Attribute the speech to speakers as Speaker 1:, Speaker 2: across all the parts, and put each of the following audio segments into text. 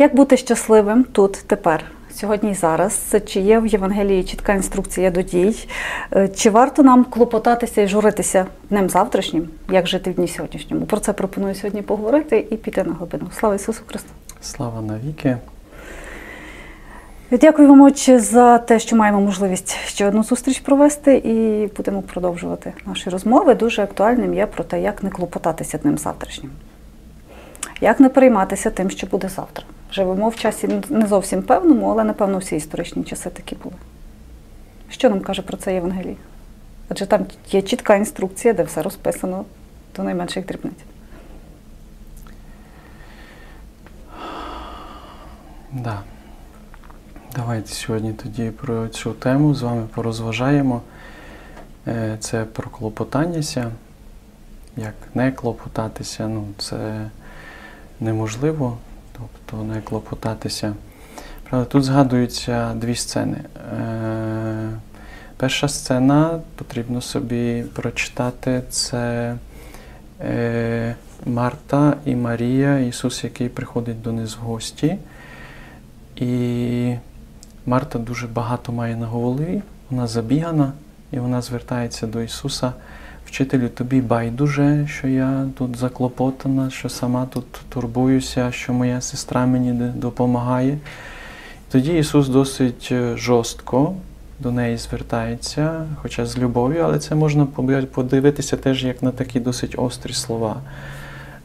Speaker 1: Як бути щасливим тут, тепер, сьогодні і зараз? Чи є в Євангелії чітка інструкція до дій? Е, Чи варто нам клопотатися і журитися днем завтрашнім, як жити в дні сьогоднішньому? Про це пропоную сьогодні поговорити і піти на глибину. Слава Ісусу Христу!
Speaker 2: Слава навіки.
Speaker 1: Дякую вам, отче, за те, що маємо можливість ще одну зустріч провести, і будемо продовжувати наші розмови. Дуже актуальним є про те, як не клопотатися днем завтрашнім, як не перейматися тим, що буде завтра. Живемо в часі не зовсім певному, але напевно всі історичні часи такі були. Що нам каже про це Євангелій? Адже там є чітка інструкція, де все розписано до найменших дрібниць.
Speaker 2: Да. Давайте сьогодні тоді про цю тему з вами порозважаємо. Е, Це про клопотанняся. Як не клопотатися, ну це неможливо, тобто не клопотатися. Правда, тут згадуються дві сцени. Е, Перша сцена потрібно собі прочитати це е, Марта і Марія, Ісус, який приходить до них в гості. І Марта дуже багато має на голові, вона забігана, і вона звертається до Ісуса. Вчителю, тобі байдуже, що я тут заклопотана, що сама тут турбуюся, що моя сестра мені допомагає. Тоді Ісус досить е, жорстко до неї звертається, хоча з любов'ю, але це можна подивитися теж як на такі досить острі слова.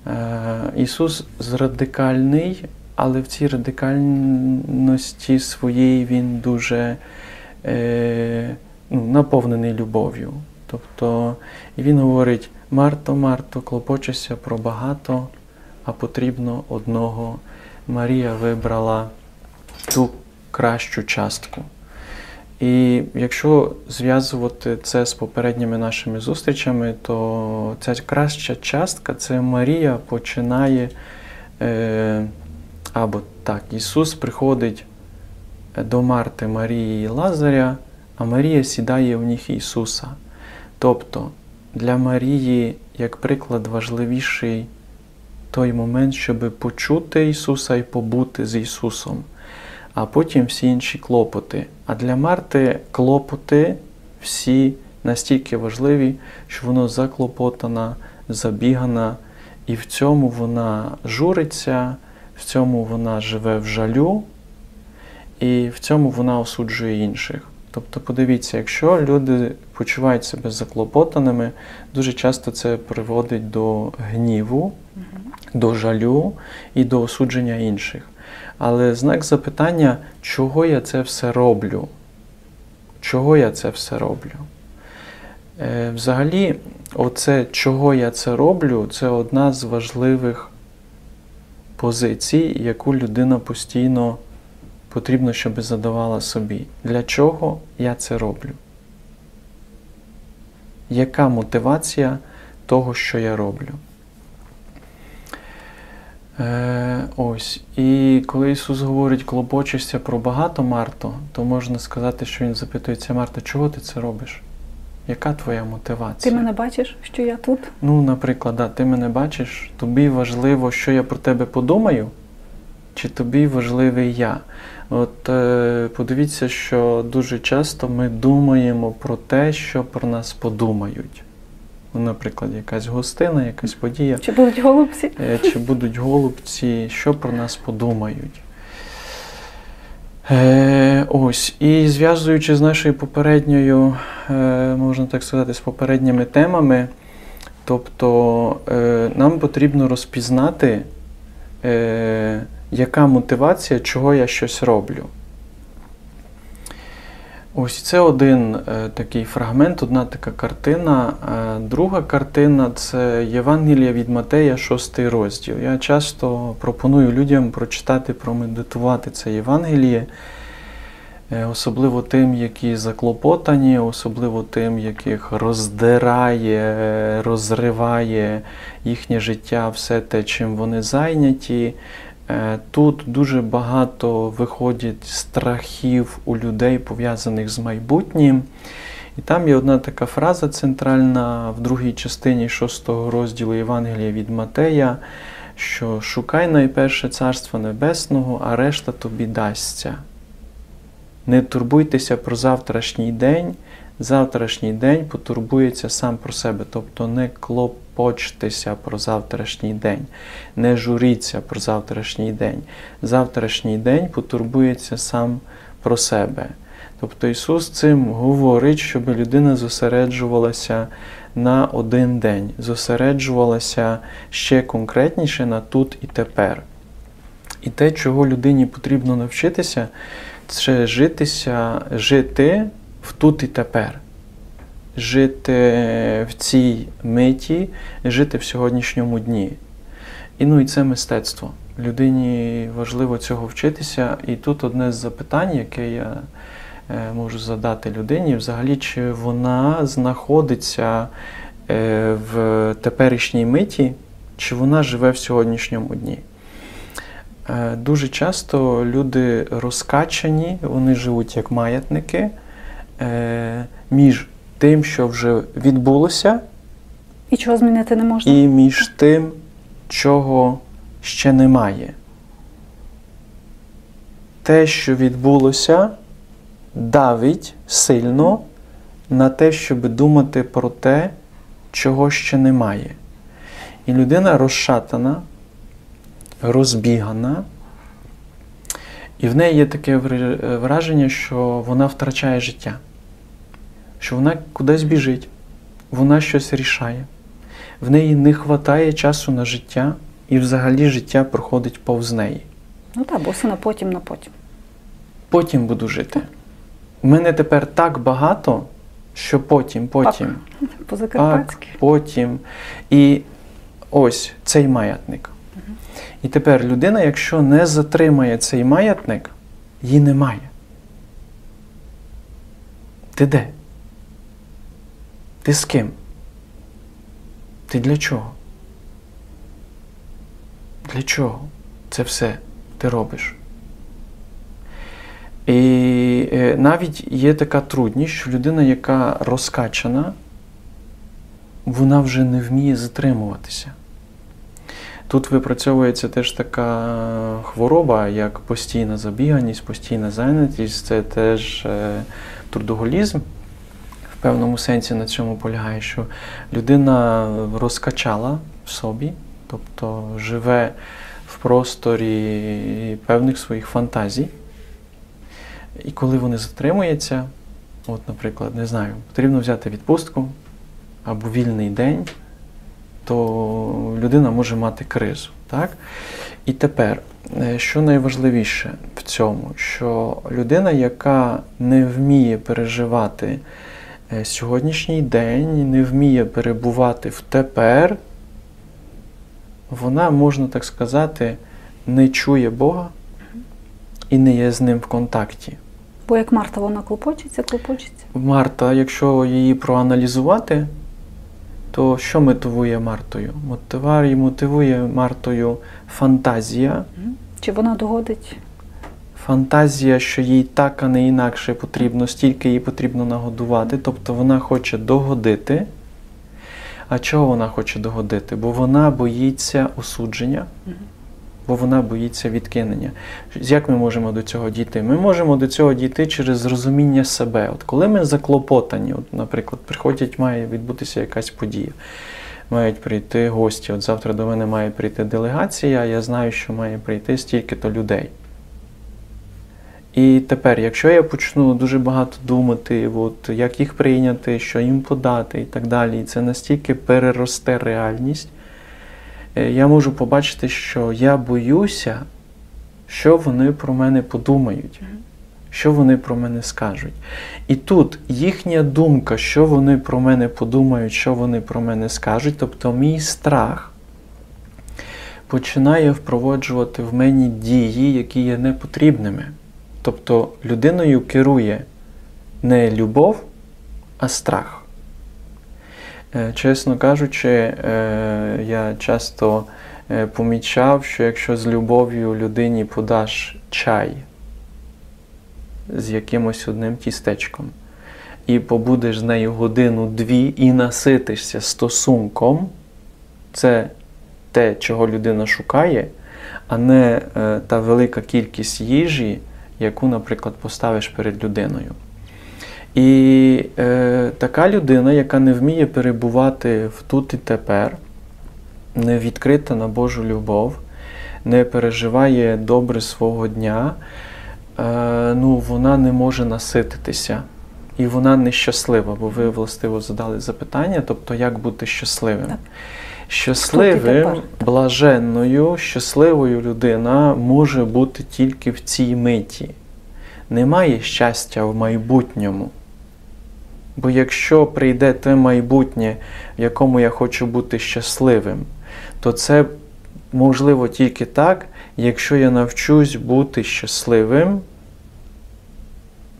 Speaker 2: Е, Ісус радикальний, але в цій радикальності своїй Він дуже е, ну, наповнений любов'ю. Тобто він говорить: Марто, Марто, клопочешся про багато, а потрібно одного. Марія вибрала ту кращу частку. І якщо зв'язувати це з попередніми нашими зустрічами, то ця краща частка це Марія починає. Е, або так, Ісус приходить до Марти Марії і Лазаря, а Марія сідає в них Ісуса. Тобто для Марії, як приклад, важливіший той момент, щоб почути Ісуса і побути з Ісусом, а потім всі інші клопоти. А для Марти клопоти всі настільки важливі, що воно заклопотана, забігана, і в цьому вона журиться, в цьому вона живе в жалю, і в цьому вона осуджує інших. Тобто, подивіться, якщо люди почувають себе заклопотаними, дуже часто це приводить до гніву, до жалю і до осудження інших. Але знак запитання, чого я це все роблю? Чого я це все роблю? Е, Взагалі, оце чого я це роблю, це одна з важливих позицій, яку людина постійно потрібно, щоб задавала собі. Для чого я це роблю? Яка мотивація того, що я роблю? Е, Ось. І коли Ісус говорить, клопочешся про багато Марто, то можна сказати, що Він запитується, Марта, чого ти це робиш? Яка твоя мотивація?
Speaker 1: Ти мене бачиш, що я тут?
Speaker 2: Ну, наприклад, да, ти мене бачиш, тобі важливо, що я про тебе подумаю, чи тобі важливий я? От е, подивіться, що дуже часто ми думаємо про те, що про нас подумають. Ну, Наприклад, якась гостина, якась подія.
Speaker 1: Чи будуть голубці?
Speaker 2: Е, чи будуть голубці, що про нас подумають. Е, Ось. І зв'язуючи з нашою попередньою, е, можна так сказати, з попередніми темами, тобто е, нам потрібно розпізнати, е, яка мотивація, чого я щось роблю. Ось це один е, такий фрагмент, одна така картина. Е, друга картина це Євангелія від Матея, 6 розділ. Я часто пропоную людям прочитати, промедитувати це Євангеліє, е, особливо тим, які заклопотані, особливо тим, яких роздирає, розриває їхнє життя, все те, чим вони зайняті. Е, Тут дуже багато виходить страхів у людей, пов'язаних з майбутнім. І там є одна така фраза центральна в другій частині 6 розділу Євангелія від Матея, що шукай найперше Царство Небесного, а решта тобі дасться. Не турбуйтеся про завтрашній день, завтрашній день потурбується сам про себе. Тобто не клопочтеся про завтрашній день, не журіться про завтрашній день. Завтрашній день потурбується сам про себе. Тобто Ісус цим говорить, щоб людина зосереджувалася на один день, зосереджувалася ще конкретніше на тут і тепер. І те, чого людині потрібно навчитися, це житися, жити в тут і тепер. Жити в цій миті, жити в сьогоднішньому дні. І ну і це мистецтво. Людині важливо цього вчитися. І тут одне з запитань, яке я е, можу задати людині, взагалі, чи вона знаходиться е, в теперішній миті, чи вона живе в сьогоднішньому дні. Е, Дуже часто люди розкачані, вони живуть як маятники між тим, що вже відбулося,
Speaker 1: І чого змінити не можна?
Speaker 2: і між тим, чого ще немає. Те, що відбулося, давить сильно на те, щоб думати про те, чого ще немає. І людина розшатана, розбігана, і в неї є таке враження, що вона втрачає життя, що вона кудись біжить, вона щось рішає. В неї не вистачає часу на життя, і взагалі життя проходить повз неї.
Speaker 1: Ну так, бо все на потім, на потім.
Speaker 2: Потім буду жити. У мене тепер так багато, що потім, потім. Так,
Speaker 1: По-закарпатськи.
Speaker 2: потім. І ось цей маятник. І тепер людина, якщо не затримає цей маятник, її немає. Ти де? Ти з ким? Ти для чого? Для чого це все ти робиш? І е, навіть є така трудність, що людина, яка розкачана, вона вже не вміє затримуватися. Тут випрацьовується теж така хвороба, як постійна забіганість, постійна зайнятість, це теж е, трудоголізм. Певному сенсі на цьому полягає, що людина розкачала в собі, тобто живе в просторі певних своїх фантазій. І коли вони затримуються, от, наприклад, не знаю, потрібно взяти відпустку або вільний день, то людина може мати кризу. Так? І тепер, е, що найважливіше в цьому, що людина, яка не вміє переживати сьогоднішній день, не вміє перебувати в тепер, вона, можна так сказати, не чує Бога і не є з ним в контакті.
Speaker 1: Бо як Марта вона клопочеться, клопочеться.
Speaker 2: Марта, якщо її проаналізувати, то що мотивує Мартою? Мотивує, мотивує Мартою фантазія.
Speaker 1: Чи вона догодить?
Speaker 2: Фантазія, що їй так, а не інакше потрібно, стільки їй потрібно нагодувати. Тобто вона хоче догодити. А чого вона хоче догодити? Бо вона боїться осудження, бо вона боїться відкинення. Як ми можемо до цього дійти? Ми можемо до цього дійти через зрозуміння себе. От коли ми заклопотані, от, наприклад, приходять, має відбутися якась подія. Мають прийти гості. От завтра до мене має прийти делегація, я знаю, що має прийти стільки-то людей. І тепер, якщо я почну дуже багато думати, от, як їх прийняти, що їм подати і так далі, і це настільки переросте реальність, е, я можу побачити, що я боюся, що вони про мене подумають, що вони про мене скажуть. І тут їхня думка, що вони про мене подумають, що вони про мене скажуть, тобто мій страх починає впроваджувати в мені дії, які є непотрібними. Тобто людиною керує не любов, а страх. Е, Чесно кажучи, е, я часто е, помічав, що якщо з любов'ю людині подаш чай з якимось одним тістечком, і побудеш з нею годину-дві і наситишся стосунком, це те, чого людина шукає, а не та велика кількість їжі, яку, наприклад, поставиш перед людиною. І е, така людина, яка не вміє перебувати в тут і тепер, не відкрита на Божу любов, не переживає добре свого дня, е, ну, вона не може насититися. І вона нещаслива, бо ви властиво задали запитання, тобто як бути щасливим.
Speaker 1: Так.
Speaker 2: Щасливим, блаженною, щасливою людина може бути тільки в цій миті. Немає щастя в майбутньому. Бо якщо прийде те майбутнє, в якому я хочу бути щасливим, то це можливо тільки так, якщо я навчусь бути щасливим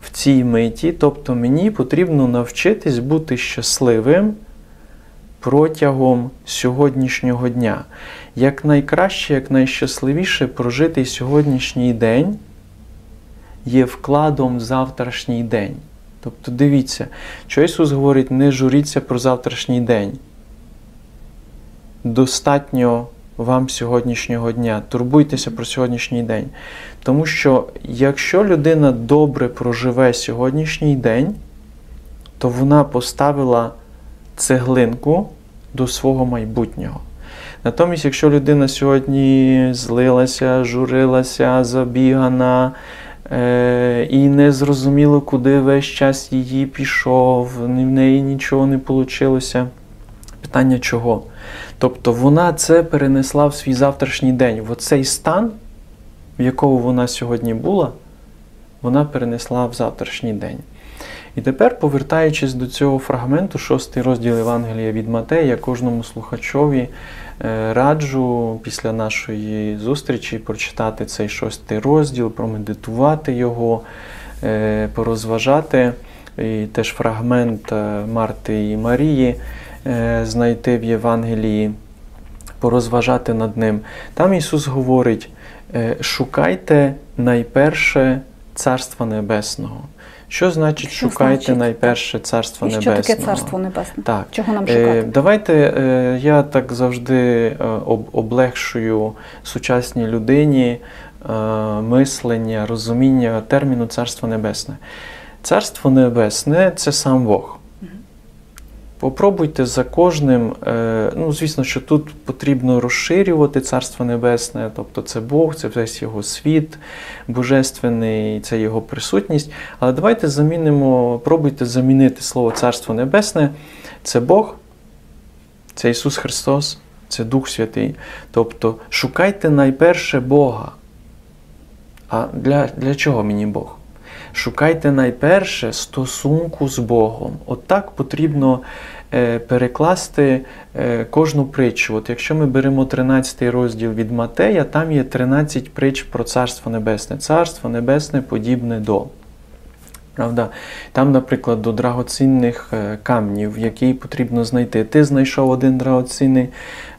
Speaker 2: в цій миті, тобто мені потрібно навчитись бути щасливим протягом сьогоднішнього дня. Як найкраще, як найщасливіше прожити сьогоднішній день є вкладом в завтрашній день. Тобто дивіться, що Ісус говорить, не журіться про завтрашній день. Достатньо вам сьогоднішнього дня. Турбуйтеся про сьогоднішній день. Тому що якщо людина добре проживе сьогоднішній день, то вона поставила цеглинку до свого майбутнього. Натомість, якщо людина сьогодні злилася, журилася, забігана е- і не зрозуміло, куди весь час її пішов, в неї нічого не вийшло. Питання чого? Тобто вона це перенесла в свій завтрашній день. В оцей стан, в якому вона сьогодні була, вона перенесла в завтрашній день. І тепер, повертаючись до цього фрагменту, шостий розділ Євангелія від Матея, я кожному слухачові е, раджу після нашої зустрічі прочитати цей шостий розділ, промедитувати його, е, порозважати. І теж фрагмент е, Марти і Марії знайти в Євангелії, порозважати над ним. Там Ісус говорить: шукайте найперше Царства Небесного. Що значить
Speaker 1: Що
Speaker 2: шукайте
Speaker 1: значить?
Speaker 2: найперше Царство
Speaker 1: І що
Speaker 2: Небесного?
Speaker 1: таке царство небесне?
Speaker 2: Так.
Speaker 1: Чого нам
Speaker 2: Е,
Speaker 1: шукати?
Speaker 2: Давайте е, я так завжди е, об- облегшую сучасній людині мислення, розуміння терміну Царство Небесне. Царство Небесне це сам Бог. Попробуйте за кожним, е, ну звісно, що тут потрібно розширювати Царство Небесне, тобто це Бог, це весь його світ божественний, це його присутність. Але давайте замінимо, пробуйте замінити слово Царство Небесне. Це Бог, це Ісус Христос, це Дух Святий. Тобто шукайте найперше Бога. А для, для чого мені Бог? Шукайте найперше стосунку з Богом. От так потрібно е, перекласти е, кожну притчу. От якщо ми беремо 13 розділ від Матея, там є 13 притч про Царство Небесне. Царство Небесне подібне до. Правда? Там, наприклад, до драгоцінних е, камнів, які потрібно знайти. Ти знайшов один драгоцінний,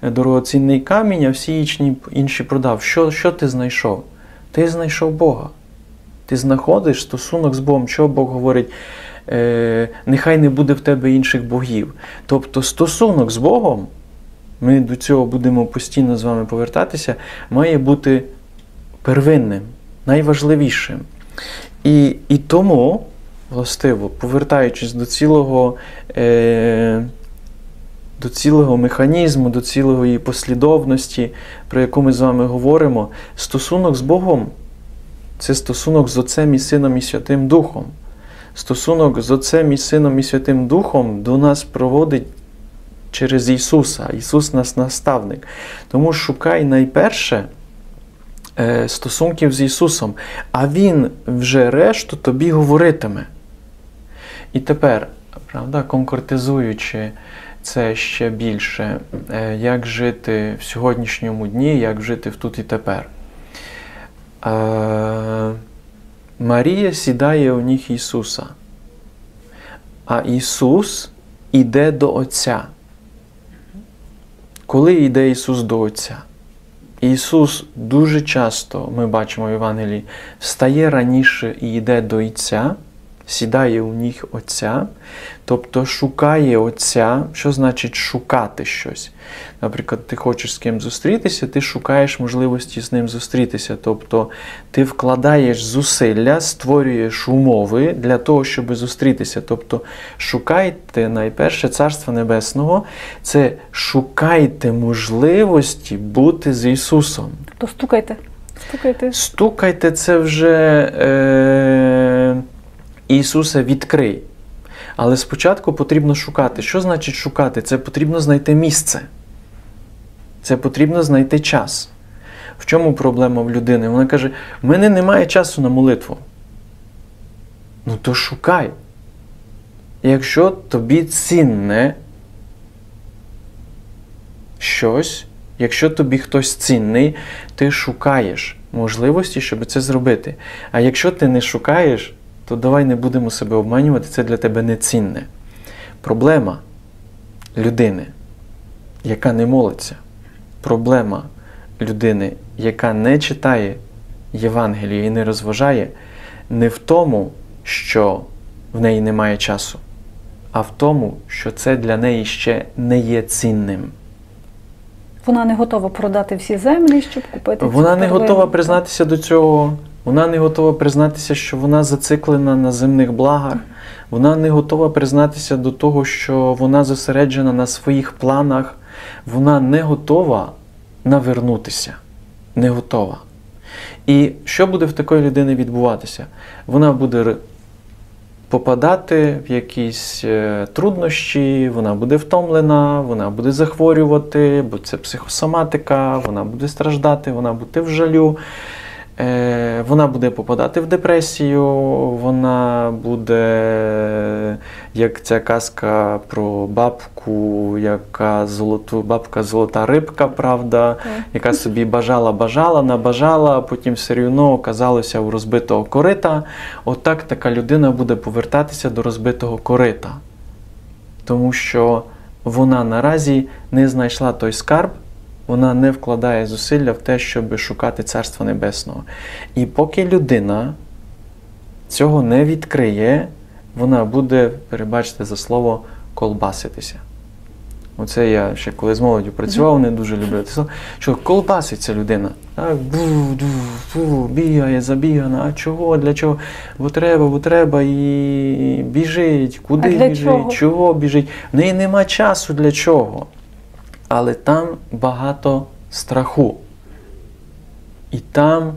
Speaker 2: дорогоцінний камінь, а всі інші продав. Що, що ти знайшов? Ти знайшов Бога. Ти знаходиш стосунок з Богом, що Бог говорить, е, нехай не буде в тебе інших богів. Тобто стосунок з Богом, ми до цього будемо постійно з вами повертатися, має бути первинним, найважливішим. І, і тому, властиво, повертаючись до цілого. Е, до цілого механізму, до цілої послідовності, про яку ми з вами говоримо, стосунок з Богом це стосунок з Отцем і Сином і Святим Духом. Стосунок з Отцем і Сином і Святим Духом до нас проводить через Ісуса. Ісус нас наставник. Тому шукай найперше е, стосунків з Ісусом, а Він вже решту тобі говоритиме. І тепер, правда, конкретизуючи це ще більше, е, як жити в сьогоднішньому дні, як жити в тут і тепер. Е, Марія сідає у ніг Ісуса, а Ісус іде до Отця. Коли йде Ісус до Отця? Ісус дуже часто, ми бачимо в Євангелії, встає раніше і йде до Отця, сідає у ніг Отця, тобто шукає Отця, що значить шукати щось. Наприклад, ти хочеш з ким зустрітися, ти шукаєш можливості з ним зустрітися. Тобто ти вкладаєш зусилля, створюєш умови для того, щоб зустрітися. Тобто шукайте найперше Царства Небесного, це шукайте можливості бути з Ісусом.
Speaker 1: То стукайте. Стукайте.
Speaker 2: Стукайте це вже е, Ісуса відкрий. Але спочатку потрібно шукати. Що значить шукати? Це потрібно знайти місце. Це потрібно знайти час. В чому проблема в людини? Вона каже: в мене немає часу на молитву. Ну то шукай. Якщо тобі цінне щось, якщо тобі хтось цінний, ти шукаєш можливості, щоб це зробити. А якщо ти не шукаєш, то давай не будемо себе обманювати, це для тебе не цінне. Проблема людини, яка не молиться, проблема людини, яка не читає Євангеліє і не розважає, не в тому, що в неї немає часу, а в тому, що це для неї ще не є цінним.
Speaker 1: Вона не готова продати всі землі, щоб купити.
Speaker 2: Вона
Speaker 1: цю
Speaker 2: не готова признатися до цього. Вона не готова признатися, що вона зациклена на земних благах. Вона не готова признатися до того, що вона зосереджена на своїх планах. Вона не готова навернутися. Не готова. І що буде в такої людини відбуватися? Вона буде попадати в якісь е, труднощі, вона буде втомлена, вона буде захворювати, бо це психосоматика, вона буде страждати, вона буде в жалю. Е, Вона буде попадати в депресію, вона буде, як ця казка про бабку, яка золоту, бабка золота рибка, правда, яка собі бажала, бажала, набажала, а потім все рівно оказалося у розбитого корита. Отак така людина буде повертатися до розбитого корита. Тому що вона наразі не знайшла той скарб, вона не вкладає зусилля в те, щоб шукати Царства Небесного. І поки людина цього не відкриє, вона буде, перебачте за слово, колбаситися. Оце я ще коли з молоддю працював, не дуже люблю це слово, що колбаситься людина. Так, бу, ду, фу, бігає, забігана, а чого, для чого? Бо треба, бо треба, і біжить, куди біжить,
Speaker 1: чого?
Speaker 2: чого біжить. В неї нема часу для чого. Але там багато страху. І там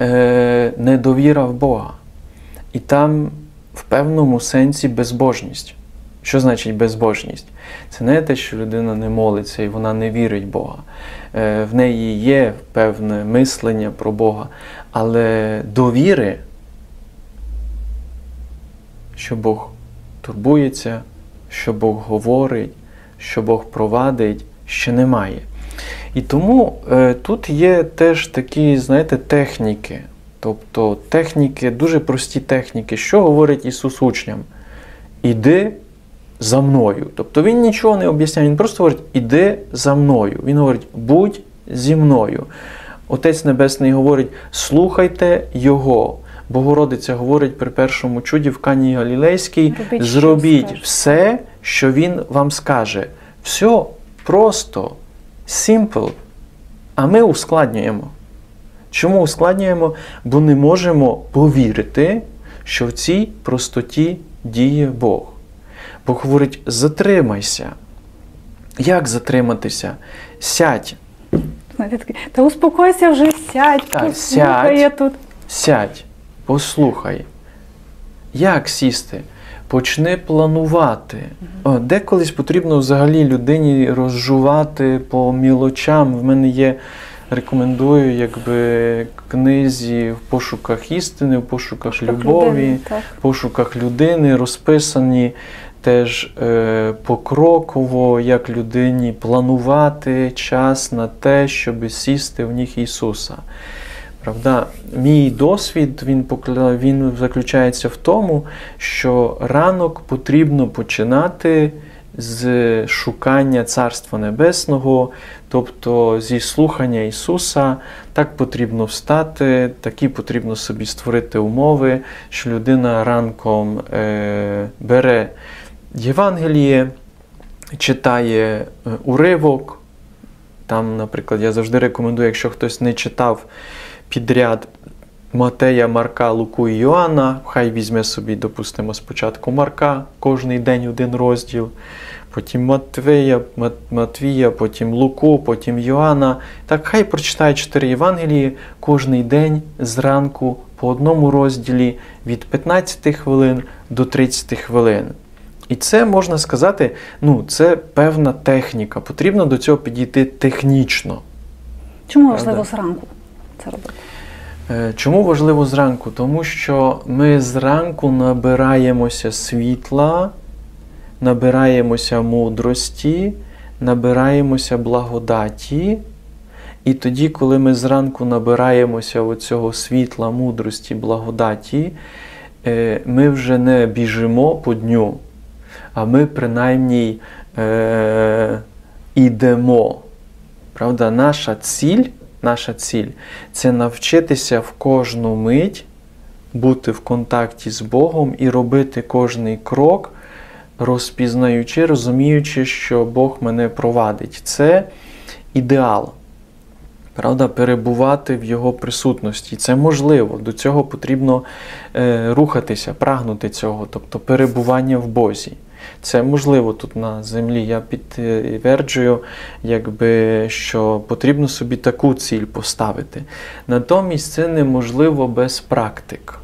Speaker 2: е, недовіра в Бога. І там в певному сенсі безбожність. Що значить безбожність? Це не те, що людина не молиться і вона не вірить в Бога. Е, в неї є певне мислення про Бога, але довіри, що Бог турбується, що Бог говорить, що Бог провадить, ще немає. І тому е, тут є теж такі, знаєте, техніки. Тобто техніки, дуже прості техніки. Що говорить Ісус учням? Іди за мною. Тобто Він нічого не об'ясняє, Він просто говорить, іди за мною. Він говорить, будь зі мною. Отець Небесний говорить, слухайте Його. Богородиця говорить при першому чуді в Кані Галілейській, зробіть все, що Він вам скаже. Все просто, simple. А ми ускладнюємо. Чому ускладнюємо? Бо не можемо повірити, що в цій простоті діє Бог. Бог говорить: затримайся. Як затриматися? Сядь,
Speaker 1: та успокойся вже, сядь,
Speaker 2: Так,
Speaker 1: послухай,
Speaker 2: сядь.
Speaker 1: я тут.
Speaker 2: сядь, послухай. Як сісти? Почни планувати. О, деколись потрібно взагалі людині розжувати по мілочам. В мене є, рекомендую, якби книзі в пошуках істини, в пошуках любові.
Speaker 1: людини, так.
Speaker 2: пошуках людини розписані теж е, покроково, як людині планувати час на те, щоб сісти в ніг Ісуса. Правда, мій досвід він, він заключається в тому, що ранок потрібно починати з шукання Царства Небесного, тобто зі слухання Ісуса, так потрібно встати, такі потрібно собі створити умови, що людина ранком е, бере Євангеліє, читає е, уривок. Там, наприклад, я завжди рекомендую, якщо хтось не читав підряд Матея, Марка, Луку і Йоанна, хай візьме собі, допустимо, спочатку Марка, кожний день один розділ, потім Матвея, Мат- Матвія, потім Луку, потім Йоанна. Так хай прочитає чотири Євангелії кожний день зранку по одному розділі від 15 хвилин до 30 хвилин. І це можна сказати, ну, це певна техніка. Потрібно до цього підійти технічно.
Speaker 1: Чому важливо зранку це робити?
Speaker 2: Е, Чому важливо зранку? Тому що ми зранку набираємося світла, набираємося мудрості, набираємося благодаті. І тоді, коли ми зранку набираємося оцього світла, мудрості, благодаті, е, ми вже не біжимо по дню, а ми принаймні е, ідемо. Правда, наша ціль, наша ціль це навчитися в кожну мить бути в контакті з Богом і робити кожний крок, розпізнаючи, розуміючи, що Бог мене провадить. Це ідеал. Правда, перебувати в Його присутності. Це можливо. До цього потрібно е, рухатися, прагнути цього, тобто перебування в Бозі. Це можливо тут на землі. Я підтверджую, якби, що потрібно собі таку ціль поставити. Натомість це неможливо без практик.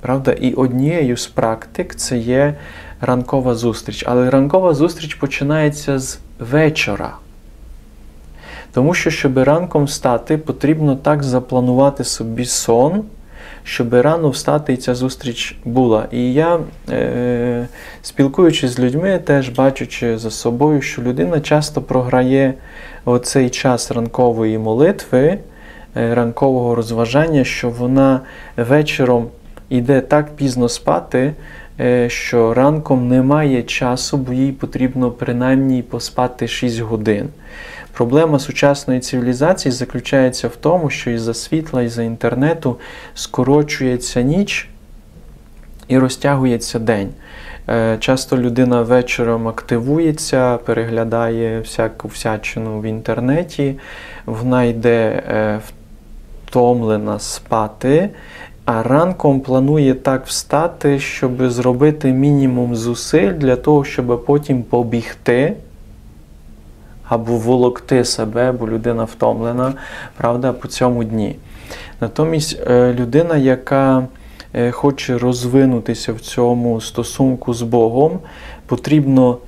Speaker 2: Правда? І однією з практик це є ранкова зустріч. Але ранкова зустріч починається з вечора. Тому що, щоб ранком встати, потрібно так запланувати собі сон, щоб рано встати і ця зустріч була. І я, е, спілкуючись з людьми, теж бачучи за собою, що людина часто програє оцей час ранкової молитви, е, ранкового розважання, що вона вечором йде так пізно спати, е, що ранком немає часу, бо їй потрібно принаймні поспати 6 годин. Проблема сучасної цивілізації заключається в тому, що із-за світла, із-за інтернету скорочується ніч і розтягується день. Е, Часто людина вечором активується, переглядає всяку всячину в інтернеті, вона йде е, втомлена спати, а ранком планує так встати, щоб зробити мінімум зусиль для того, щоб потім побігти або волокти себе, бо людина втомлена, правда, по цьому дні. Натомість е, людина, яка е, хоче розвинутися в цьому стосунку з Богом, потрібно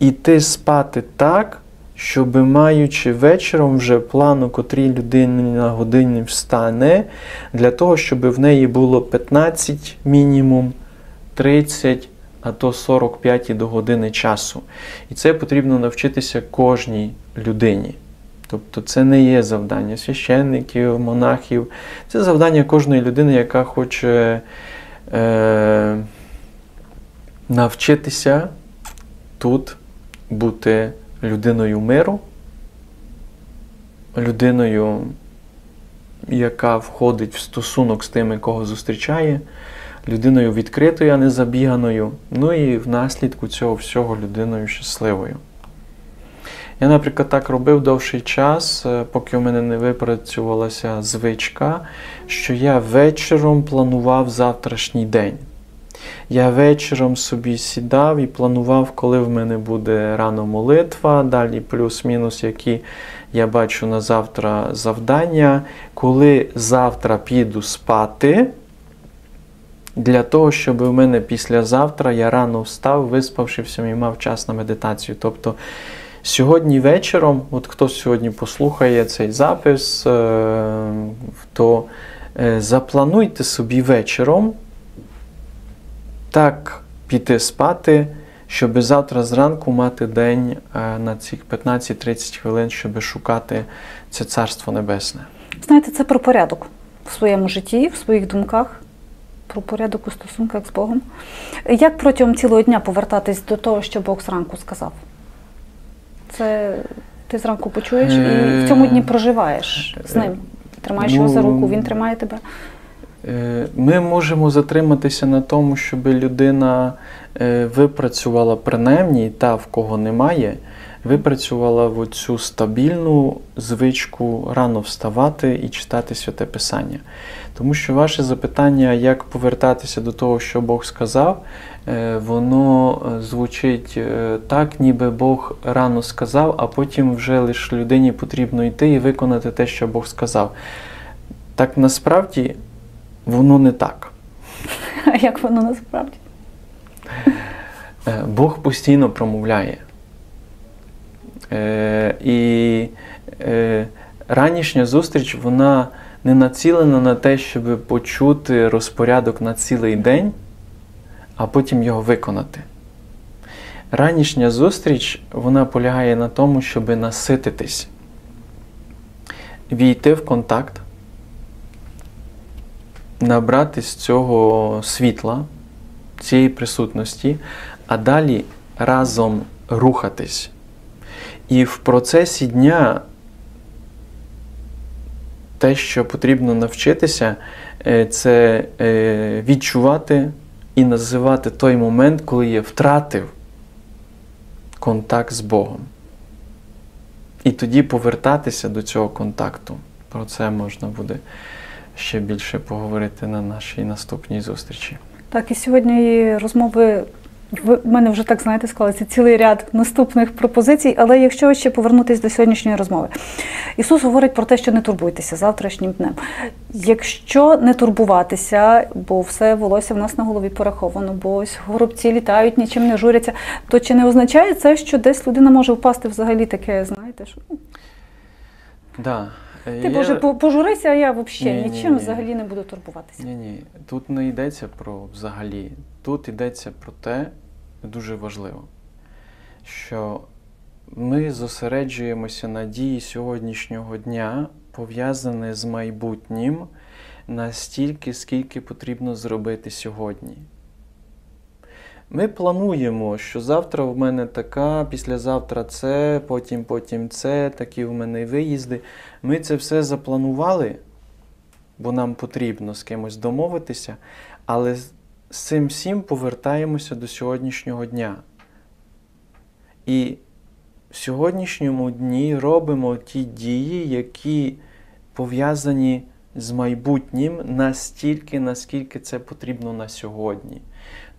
Speaker 2: йти спати так, щоб маючи вечором вже план, у котрій людина на годині встане, для того, щоб в неї було 15 мінімум, 30 а то 45 до години часу. І це потрібно навчитися кожній людині. Тобто це не є завдання священників, монахів, це завдання кожної людини, яка хоче е, навчитися тут бути людиною миру, людиною, яка входить в стосунок з тими, кого зустрічає людиною відкритою, а не забіганою, ну і в наслідку цього всього людиною щасливою. Я, наприклад, так робив довший час, е, поки у мене не випрацювалася звичка, що я вечором планував завтрашній день. Я вечором собі сідав і планував, коли в мене буде рано молитва, далі плюс-мінус, які я бачу на завтра завдання, коли завтра піду спати. Для того, щоб в мене післязавтра я рано встав, виспавшися і мав час на медитацію. Тобто сьогодні вечором, от хто сьогодні послухає цей запис, е, то е, заплануйте собі вечором так піти спати, щоб завтра зранку мати день е, на цих 15-30 хвилин, щоб шукати це Царство Небесне.
Speaker 1: Знаєте, це про порядок в своєму житті, в своїх думках, про порядок у стосунках з Богом. Як протягом цілого дня повертатись до того, що Бог зранку сказав? Це ти зранку почуєш і в цьому дні проживаєш з ним. Тримаєш його за
Speaker 2: Ну,
Speaker 1: руку, він тримає тебе.
Speaker 2: Е, Ми можемо затриматися на тому, щоб людина е, випрацювала принаймні та, в кого немає, випрацювала в цю стабільну звичку рано вставати і читати святе Писання. Тому що ваше запитання, як повертатися до того, що Бог сказав, е, воно е, звучить е, так, ніби Бог рано сказав, а потім вже лише людині потрібно йти і виконати те, що Бог сказав. Так насправді воно не так.
Speaker 1: А як воно насправді?
Speaker 2: Бог постійно промовляє. Е, І е, ранішня зустріч вона не націлена на те, щоб почути розпорядок на цілий день, а потім його виконати. Ранішня зустріч вона полягає на тому, щоб насититись, війти в контакт, набрати з цього світла, цієї присутності, а далі разом рухатись. І в процесі дня те, що потрібно навчитися, е, це е, відчувати і називати той момент, коли я втратив контакт з Богом. І тоді повертатися до цього контакту. Про це можна буде ще більше поговорити на нашій наступній зустрічі.
Speaker 1: Так, і сьогодні розмови в мене вже так знаєте, склалися цілий ряд наступних пропозицій. Але якщо ще повернутися до сьогоднішньої розмови, Ісус говорить про те, що не турбуйтеся завтрашнім днем. Якщо не турбуватися, бо все волосся в нас на голові пораховано, бо ось горобці літають, нічим не журяться, то чи не означає це, що десь людина може впасти взагалі таке, знаєте, що
Speaker 2: Да.
Speaker 1: ти
Speaker 2: Є-
Speaker 1: Боже, пожурися, а я взагалі
Speaker 2: Ні, ні,
Speaker 1: нічим
Speaker 2: ні.
Speaker 1: взагалі не буду турбуватися.
Speaker 2: Ні, ні, тут не йдеться про взагалі. Тут йдеться про те, дуже важливо, що ми зосереджуємося на дії сьогоднішнього дня, пов'язане з майбутнім, настільки, скільки потрібно зробити сьогодні. Ми плануємо, що завтра в мене така, післязавтра це, потім, потім це, такі в мене виїзди. Ми це все запланували, бо нам потрібно з кимось домовитися, але з цим всім повертаємося до сьогоднішнього дня. І в сьогоднішньому дні робимо ті дії, які пов'язані з майбутнім настільки, наскільки це потрібно на сьогодні.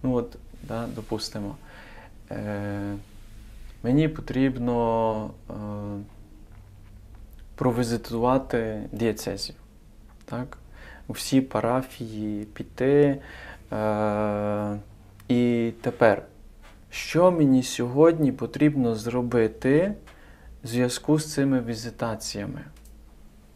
Speaker 2: Ну от, да, допустимо, е, мені потрібно е, провізитувати дієцезів. Так? У всі парафії піти. Е, і тепер, що мені сьогодні потрібно зробити в зв'язку з цими візитаціями?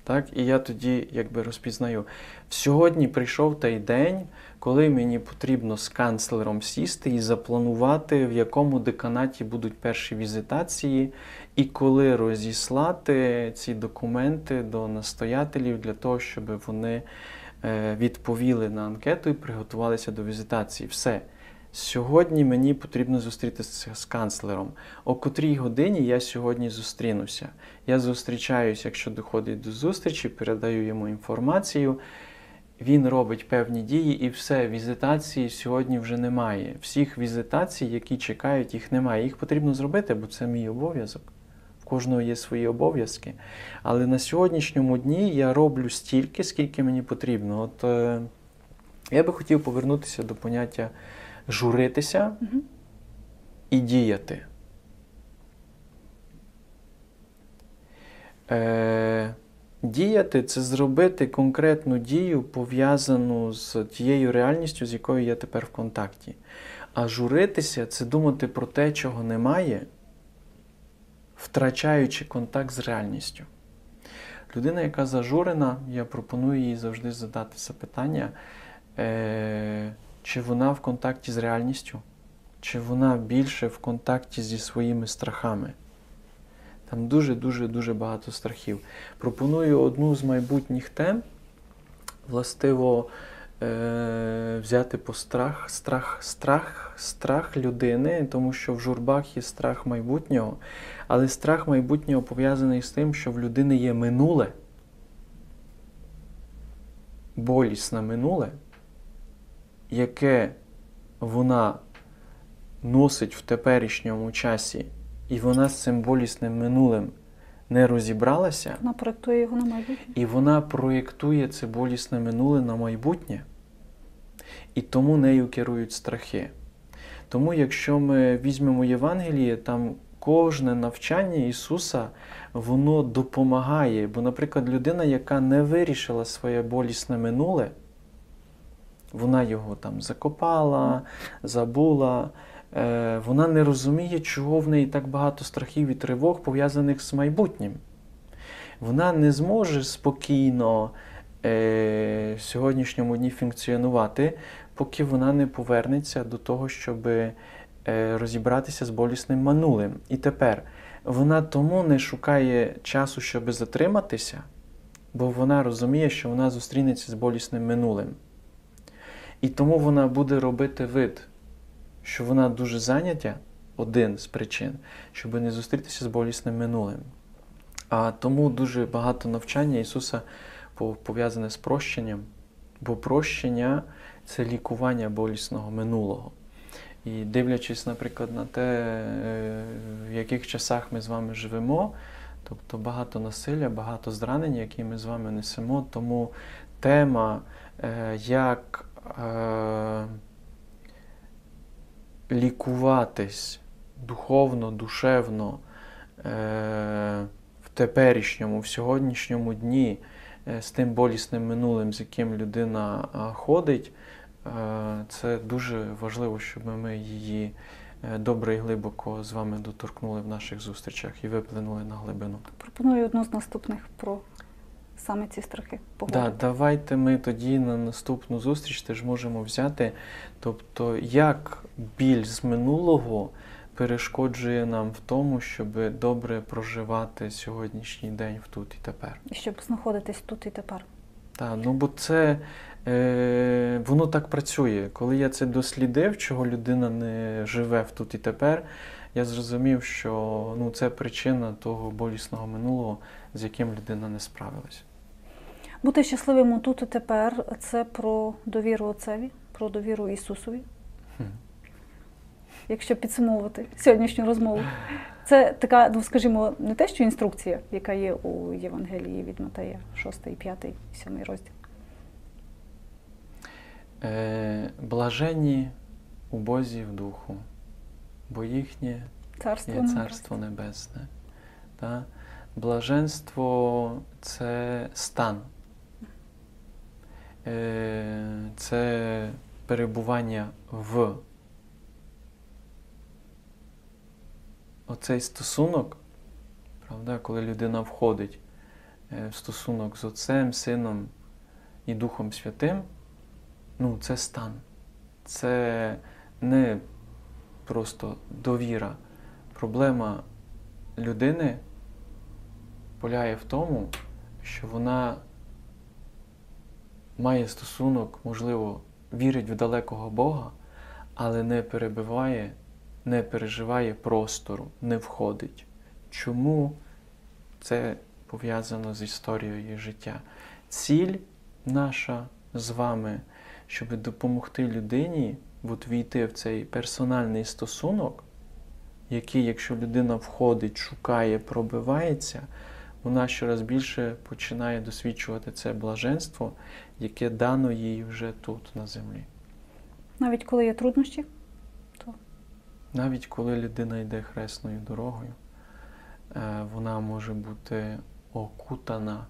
Speaker 2: Так? І я тоді якби розпізнаю. Сьогодні прийшов той день, коли мені потрібно з канцлером сісти і запланувати, в якому деканаті будуть перші візитації, і коли розіслати ці документи до настоятелів для того, щоб вони відповіли на анкету і приготувалися до візитації. Все. Сьогодні мені потрібно зустрітися з канцлером. О котрій годині я сьогодні зустрінуся. Я зустрічаюся, якщо доходить до зустрічі, передаю йому інформацію. Він робить певні дії, і все, візитації сьогодні вже немає. Всіх візитацій, які чекають, їх немає. Їх потрібно зробити, бо це мій обов'язок. Кожного є свої обов'язки. Але на сьогоднішньому дні я роблю стільки, скільки мені потрібно. От е, я би хотів повернутися до поняття журитися
Speaker 1: Мгм.
Speaker 2: і діяти. Е, діяти це зробити конкретну дію, пов'язану з тією реальністю, з якою я тепер в контакті. А журитися це думати про те, чого немає, втрачаючи контакт з реальністю. Людина, яка зажурена, я пропоную їй завжди задати запитання, е, чи вона в контакті з реальністю, чи вона більше в контакті зі своїми страхами. Там дуже-дуже дуже багато страхів. Пропоную одну з майбутніх тем, властиво, е, взяти по страх, страх, страх, страх людини, тому що в журбах є страх майбутнього, але страх майбутнього пов'язаний з тим, що в людини є минуле, болісне минуле, яке вона носить в теперішньому часі, і вона з цим болісним минулим не розібралася.
Speaker 1: Вона проєктує його на майбутнє.
Speaker 2: І вона проєктує це болісне минуле на майбутнє, і тому нею керують страхи. Тому, якщо ми візьмемо Євангеліє, там кожне навчання Ісуса воно допомагає. Бо, наприклад, людина, яка не вирішила своє болісне минуле, вона його там закопала, забула. Е, Вона не розуміє, чого в неї так багато страхів і тривог пов'язаних з майбутнім вона не зможе спокійно е, в сьогоднішньому дні функціонувати, поки вона не повернеться до того, щоб е, розібратися з болісним минулим. І тепер вона тому не шукає часу, щоб затриматися, бо вона розуміє, що вона зустрінеться з болісним минулим. І тому вона буде робити вид, що вона дуже зайнята, один з причин, щоб не зустрітися з болісним минулим. А тому дуже багато навчання Ісуса пов'язане з прощенням, бо прощення це лікування болісного минулого. І дивлячись, наприклад, на те, е, в яких часах ми з вами живемо, тобто багато насилля, багато зранень, які ми з вами несемо, тому тема, е, як е, лікуватись духовно, душевно е, в теперішньому, в сьогоднішньому дні е, з тим болісним минулим, з яким людина а, ходить, е, це дуже важливо, щоб ми її е, добре і глибоко з вами доторкнули в наших зустрічах і виплинули на глибину.
Speaker 1: Пропоную одну з наступних про саме ці страхи
Speaker 2: Да, давайте ми тоді на наступну зустріч теж можемо взяти, тобто, як біль з минулого перешкоджує нам в тому, щоб добре проживати сьогоднішній день в тут і тепер.
Speaker 1: І щоб знаходитись тут і тепер.
Speaker 2: Так, ну бо це е, воно так працює. Коли я це дослідив, чого людина не живе в тут і тепер, я зрозумів, що ну, це причина того болісного минулого, з яким людина не справилась.
Speaker 1: Бути щасливим тут і тепер це про довіру Отцеві, про довіру Ісусові. Якщо підсумовувати сьогоднішню розмову, це така, ну скажімо, не те, що інструкція, яка є у Євангелії від Матея, 6, 5, 7 розділ.
Speaker 2: Е, блаженні убозі в духу, бо їхнє
Speaker 1: Царство
Speaker 2: є. Царство Небесне. Та? Блаженство це стан. Е, Це перебування в оцей стосунок, правда, коли людина входить е, в стосунок з Отцем, Сином і Духом Святим, ну, це стан. Це не просто довіра. Проблема людини полягає в тому, що вона має стосунок, можливо, вірить в далекого Бога, але не перебиває, не переживає простору, не входить. Чому це пов'язано з історією життя? Ціль наша з вами, щоб допомогти людині от війти в цей персональний стосунок, який, якщо людина входить, шукає, пробивається, вона щораз більше починає досвідчувати це блаженство, яке дано їй вже тут, на землі.
Speaker 1: Навіть коли є труднощі, то
Speaker 2: Навіть коли людина йде хресною дорогою, е, вона може бути окутана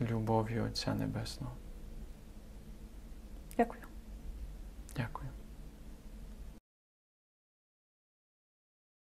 Speaker 2: любов'ю Отця Небесного. Дякую.
Speaker 1: дякую.